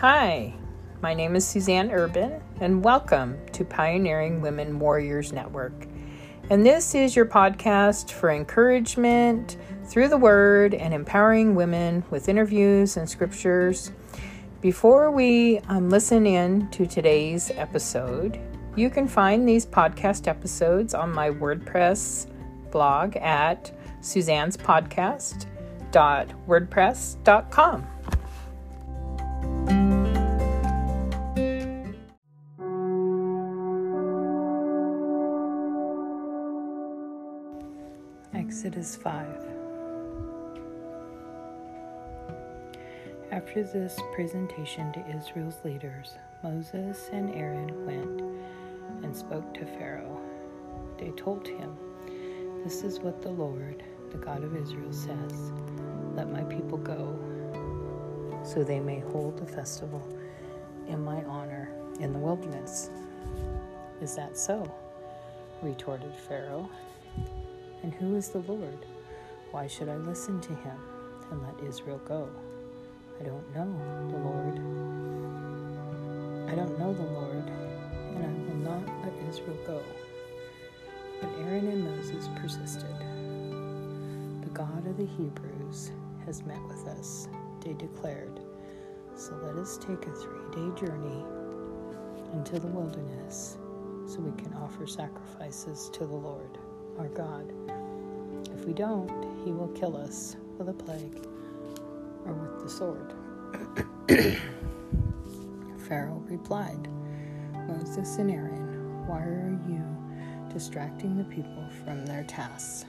Hi, my name is Suzanne Urban, and welcome to Pioneering Women Warriors Network. And this is your podcast for encouragement through the Word and empowering women with interviews and scriptures. Before we um, listen in to today's episode, you can find these podcast episodes on my WordPress blog at suzannespodcast.wordpress.com. Exodus 5. After this presentation to Israel's leaders, Moses and Aaron went and spoke to Pharaoh. They told him, This is what the Lord, the God of Israel, says Let my people go, so they may hold a festival in my honor in the wilderness. Is that so? retorted Pharaoh. And who is the Lord? Why should I listen to him and let Israel go? I don't know the Lord. I don't know the Lord, and I will not let Israel go. But Aaron and Moses persisted. The God of the Hebrews has met with us, they declared. So let us take a three day journey into the wilderness so we can offer sacrifices to the Lord our God. If we don't, he will kill us with a plague or with the sword. Pharaoh replied, Moses and Aaron, why are you distracting the people from their tasks?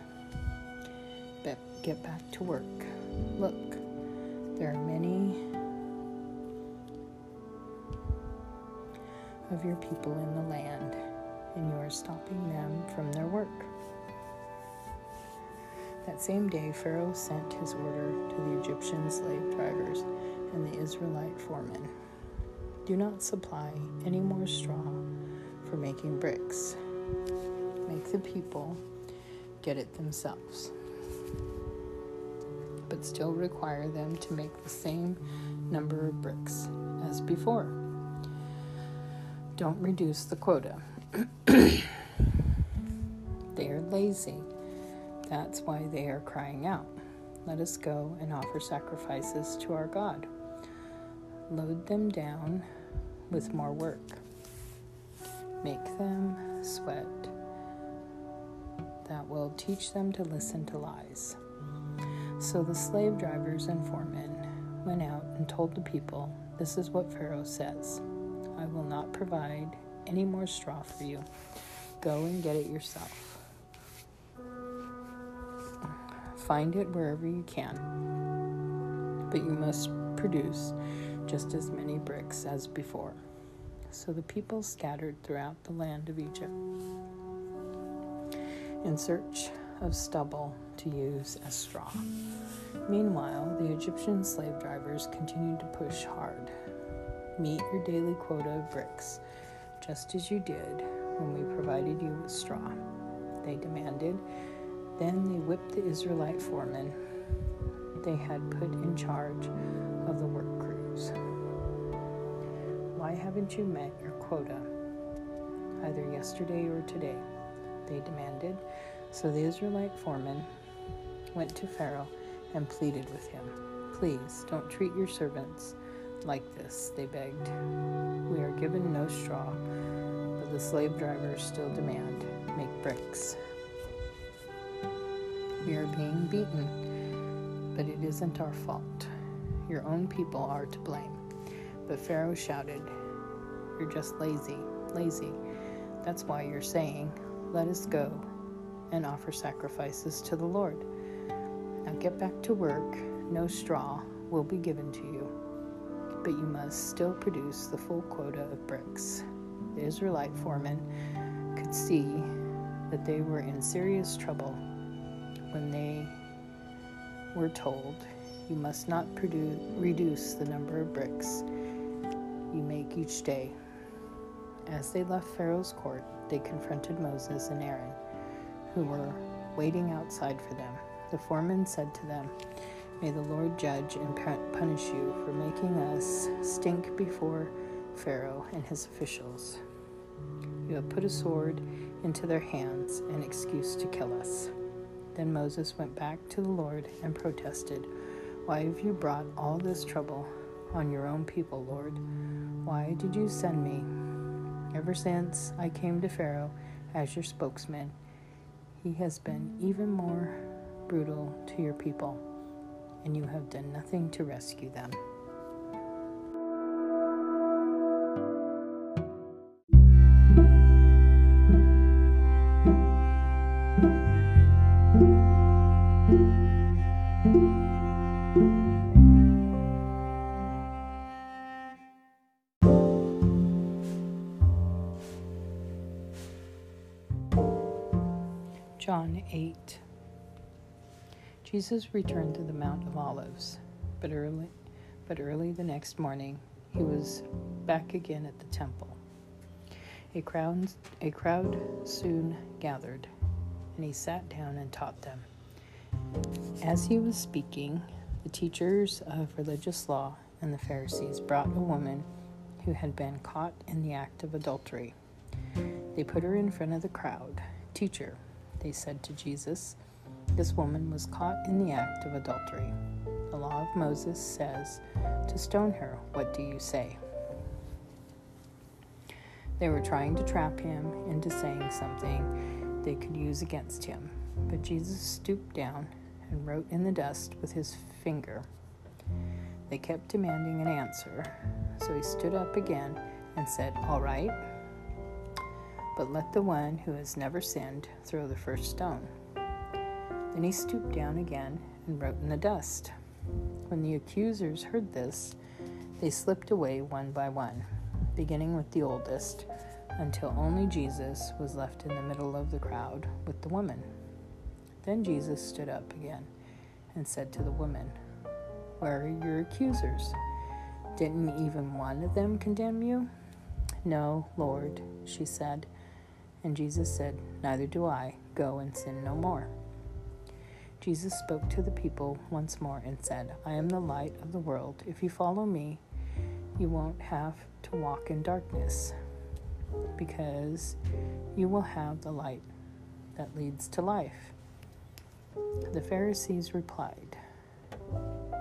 But get back to work. Look, there are many of your people in the land, and you are stopping them from their work. That same day, Pharaoh sent his order to the Egyptian slave drivers and the Israelite foremen Do not supply any more straw for making bricks. Make the people get it themselves, but still require them to make the same number of bricks as before. Don't reduce the quota. they are lazy that's why they are crying out. Let us go and offer sacrifices to our God. Load them down with more work. Make them sweat. That will teach them to listen to lies. So the slave drivers and foremen went out and told the people, This is what Pharaoh says I will not provide any more straw for you. Go and get it yourself. Find it wherever you can. But you must produce just as many bricks as before. So the people scattered throughout the land of Egypt in search of stubble to use as straw. Meanwhile, the Egyptian slave drivers continued to push hard. Meet your daily quota of bricks, just as you did when we provided you with straw. They demanded then they whipped the Israelite foremen they had put in charge of the work crews. Why haven't you met your quota, either yesterday or today? They demanded. So the Israelite foreman went to Pharaoh and pleaded with him. Please don't treat your servants like this, they begged. We are given no straw, but the slave drivers still demand make bricks. We are being beaten, but it isn't our fault. Your own people are to blame. But Pharaoh shouted, You're just lazy, lazy. That's why you're saying, Let us go and offer sacrifices to the Lord. Now get back to work. No straw will be given to you, but you must still produce the full quota of bricks. The Israelite foreman could see that they were in serious trouble when they were told, You must not reduce the number of bricks you make each day. As they left Pharaoh's court, they confronted Moses and Aaron, who were waiting outside for them. The foreman said to them, May the Lord judge and punish you for making us stink before Pharaoh and his officials. You have put a sword into their hands, an excuse to kill us. Then Moses went back to the Lord and protested, Why have you brought all this trouble on your own people, Lord? Why did you send me? Ever since I came to Pharaoh as your spokesman, he has been even more brutal to your people and you have done nothing to rescue them. John 8 Jesus returned to the Mount of Olives, but early, but early the next morning he was back again at the temple. A crowd, a crowd soon gathered, and he sat down and taught them. As he was speaking, the teachers of religious law and the Pharisees brought a woman who had been caught in the act of adultery. They put her in front of the crowd. Teacher, they said to Jesus, this woman was caught in the act of adultery. The law of Moses says to stone her. What do you say? They were trying to trap him into saying something they could use against him. But Jesus stooped down and wrote in the dust with his finger. They kept demanding an answer, so he stood up again and said, All right, but let the one who has never sinned throw the first stone. Then he stooped down again and wrote in the dust. When the accusers heard this, they slipped away one by one, beginning with the oldest, until only Jesus was left in the middle of the crowd with the woman. Then Jesus stood up again and said to the woman, Where are your accusers? Didn't even one of them condemn you? No, Lord, she said. And Jesus said, Neither do I. Go and sin no more. Jesus spoke to the people once more and said, I am the light of the world. If you follow me, you won't have to walk in darkness, because you will have the light that leads to life. The Pharisees replied,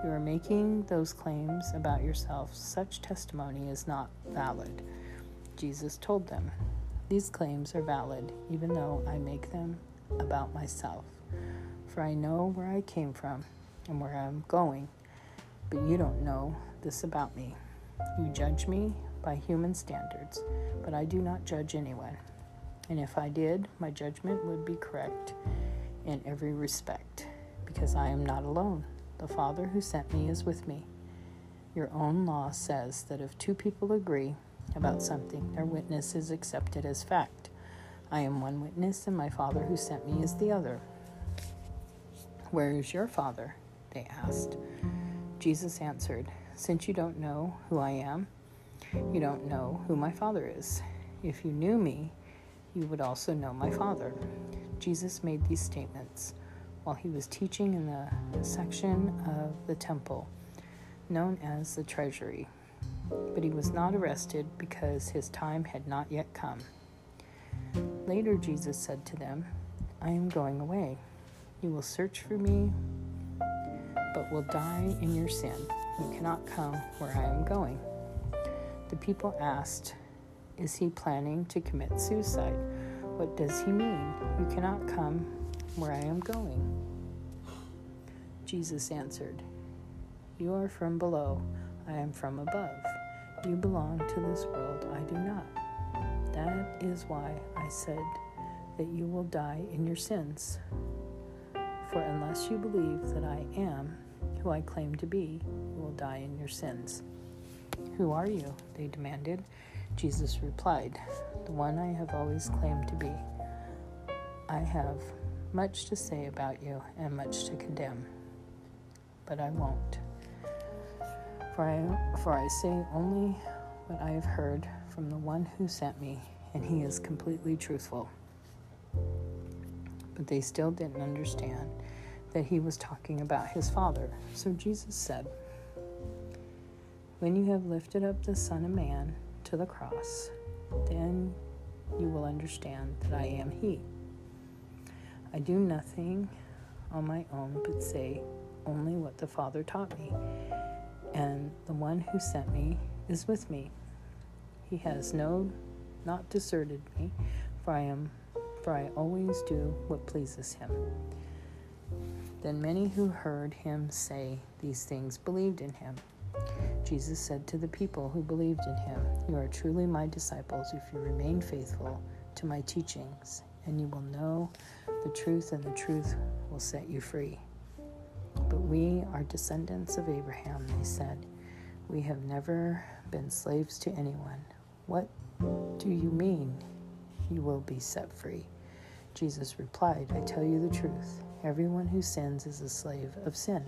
You are making those claims about yourself. Such testimony is not valid. Jesus told them, These claims are valid, even though I make them about myself for I know where I came from and where I'm going, but you don't know this about me. You judge me by human standards, but I do not judge anyone. And if I did, my judgment would be correct in every respect, because I am not alone. The Father who sent me is with me. Your own law says that if two people agree about something, their witness is accepted as fact. I am one witness, and my Father who sent me is the other. Where is your father? They asked. Jesus answered, Since you don't know who I am, you don't know who my father is. If you knew me, you would also know my father. Jesus made these statements while he was teaching in the section of the temple known as the treasury. But he was not arrested because his time had not yet come. Later, Jesus said to them, I am going away you will search for me, but will die in your sin. You cannot come where I am going. The people asked, Is he planning to commit suicide? What does he mean? You cannot come where I am going. Jesus answered, You are from below, I am from above. You belong to this world, I do not. That is why I said that you will die in your sins. For unless you believe that I am who I claim to be, you will die in your sins. Who are you? They demanded. Jesus replied, The one I have always claimed to be. I have much to say about you and much to condemn, but I won't. For I, for I say only what I have heard from the one who sent me, and he is completely truthful but they still didn't understand that he was talking about his Father. So Jesus said, When you have lifted up the Son of Man to the cross, then you will understand that I am He. I do nothing on my own but say only what the Father taught me, and the one who sent me is with me. He has no not deserted me, for I am for I always do what pleases him. Then many who heard him say these things believed in him. Jesus said to the people who believed in him, You are truly my disciples if you remain faithful to my teachings, and you will know the truth, and the truth will set you free. But we are descendants of Abraham, they said. We have never been slaves to anyone. What do you mean you will be set free? Jesus replied, I tell you the truth. Everyone who sins is a slave of sin.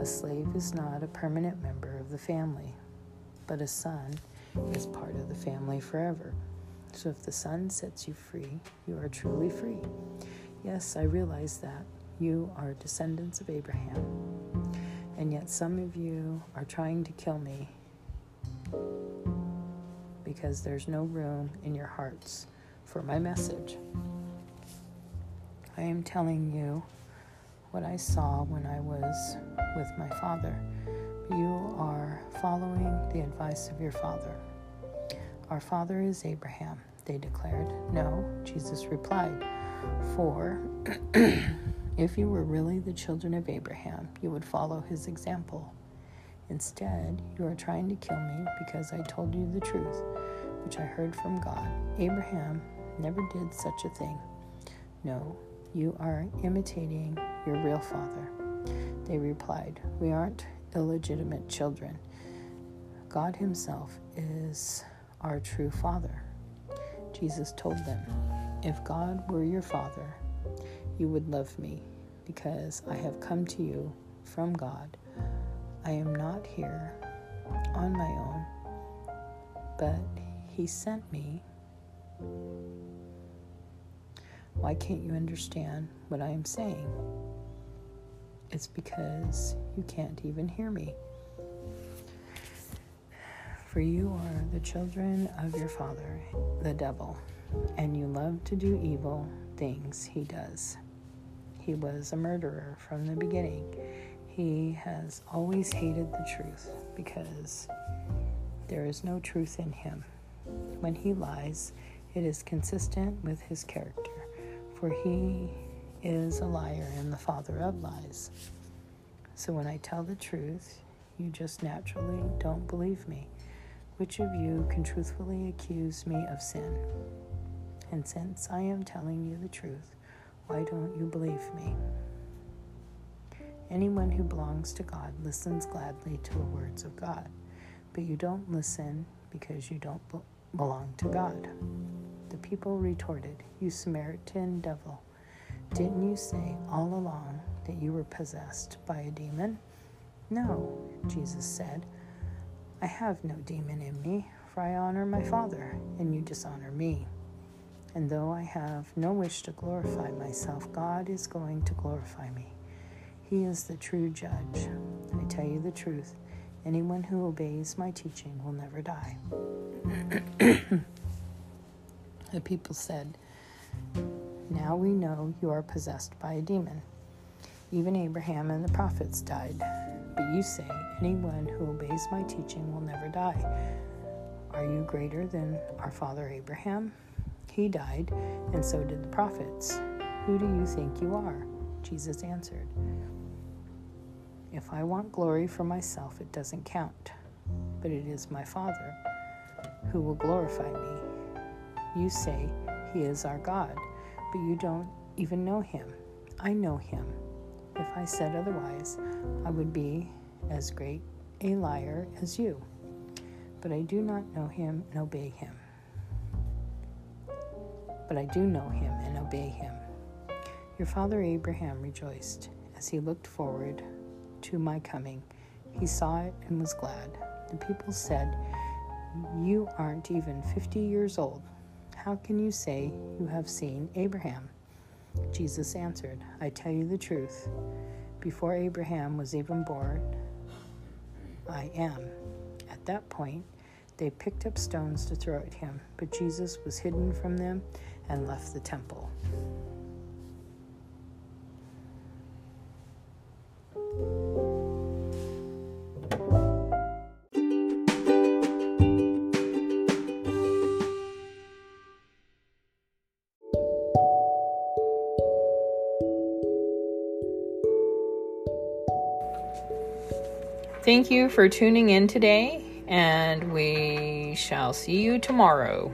A slave is not a permanent member of the family, but a son is part of the family forever. So if the Son sets you free, you are truly free. Yes, I realize that. You are descendants of Abraham. And yet some of you are trying to kill me because there's no room in your hearts for my message. I am telling you what I saw when I was with my father. You are following the advice of your father. Our father is Abraham, they declared. No, Jesus replied, For if you were really the children of Abraham, you would follow his example. Instead, you are trying to kill me because I told you the truth, which I heard from God. Abraham never did such a thing. No, you are imitating your real father. They replied, We aren't illegitimate children. God Himself is our true Father. Jesus told them, If God were your Father, you would love me, because I have come to you from God. I am not here on my own, but He sent me why can't you understand what I am saying? It's because you can't even hear me. For you are the children of your father, the devil, and you love to do evil things he does. He was a murderer from the beginning. He has always hated the truth because there is no truth in him. When he lies, it is consistent with his character for he is a liar and the father of lies. So when I tell the truth, you just naturally don't believe me. Which of you can truthfully accuse me of sin? And since I am telling you the truth, why don't you believe me? Anyone who belongs to God listens gladly to the words of God, but you don't listen because you don't belong to God. The people retorted, You Samaritan devil, didn't you say all along that you were possessed by a demon? No, Jesus said, I have no demon in me, for I honor my Father, and you dishonor me. And though I have no wish to glorify myself, God is going to glorify me. He is the true judge. I tell you the truth anyone who obeys my teaching will never die. The people said, Now we know you are possessed by a demon. Even Abraham and the prophets died. But you say, Anyone who obeys my teaching will never die. Are you greater than our father Abraham? He died, and so did the prophets. Who do you think you are? Jesus answered, If I want glory for myself, it doesn't count, but it is my Father who will glorify me. You say he is our God, but you don't even know him. I know him. If I said otherwise, I would be as great a liar as you. But I do not know him and obey him. But I do know him and obey him. Your father Abraham rejoiced as he looked forward to my coming. He saw it and was glad. The people said, You aren't even fifty years old how can you say you have seen Abraham? Jesus answered, I tell you the truth. Before Abraham was even born, I am. At that point, they picked up stones to throw at him, but Jesus was hidden from them and left the temple. Thank you for tuning in today, and we shall see you tomorrow.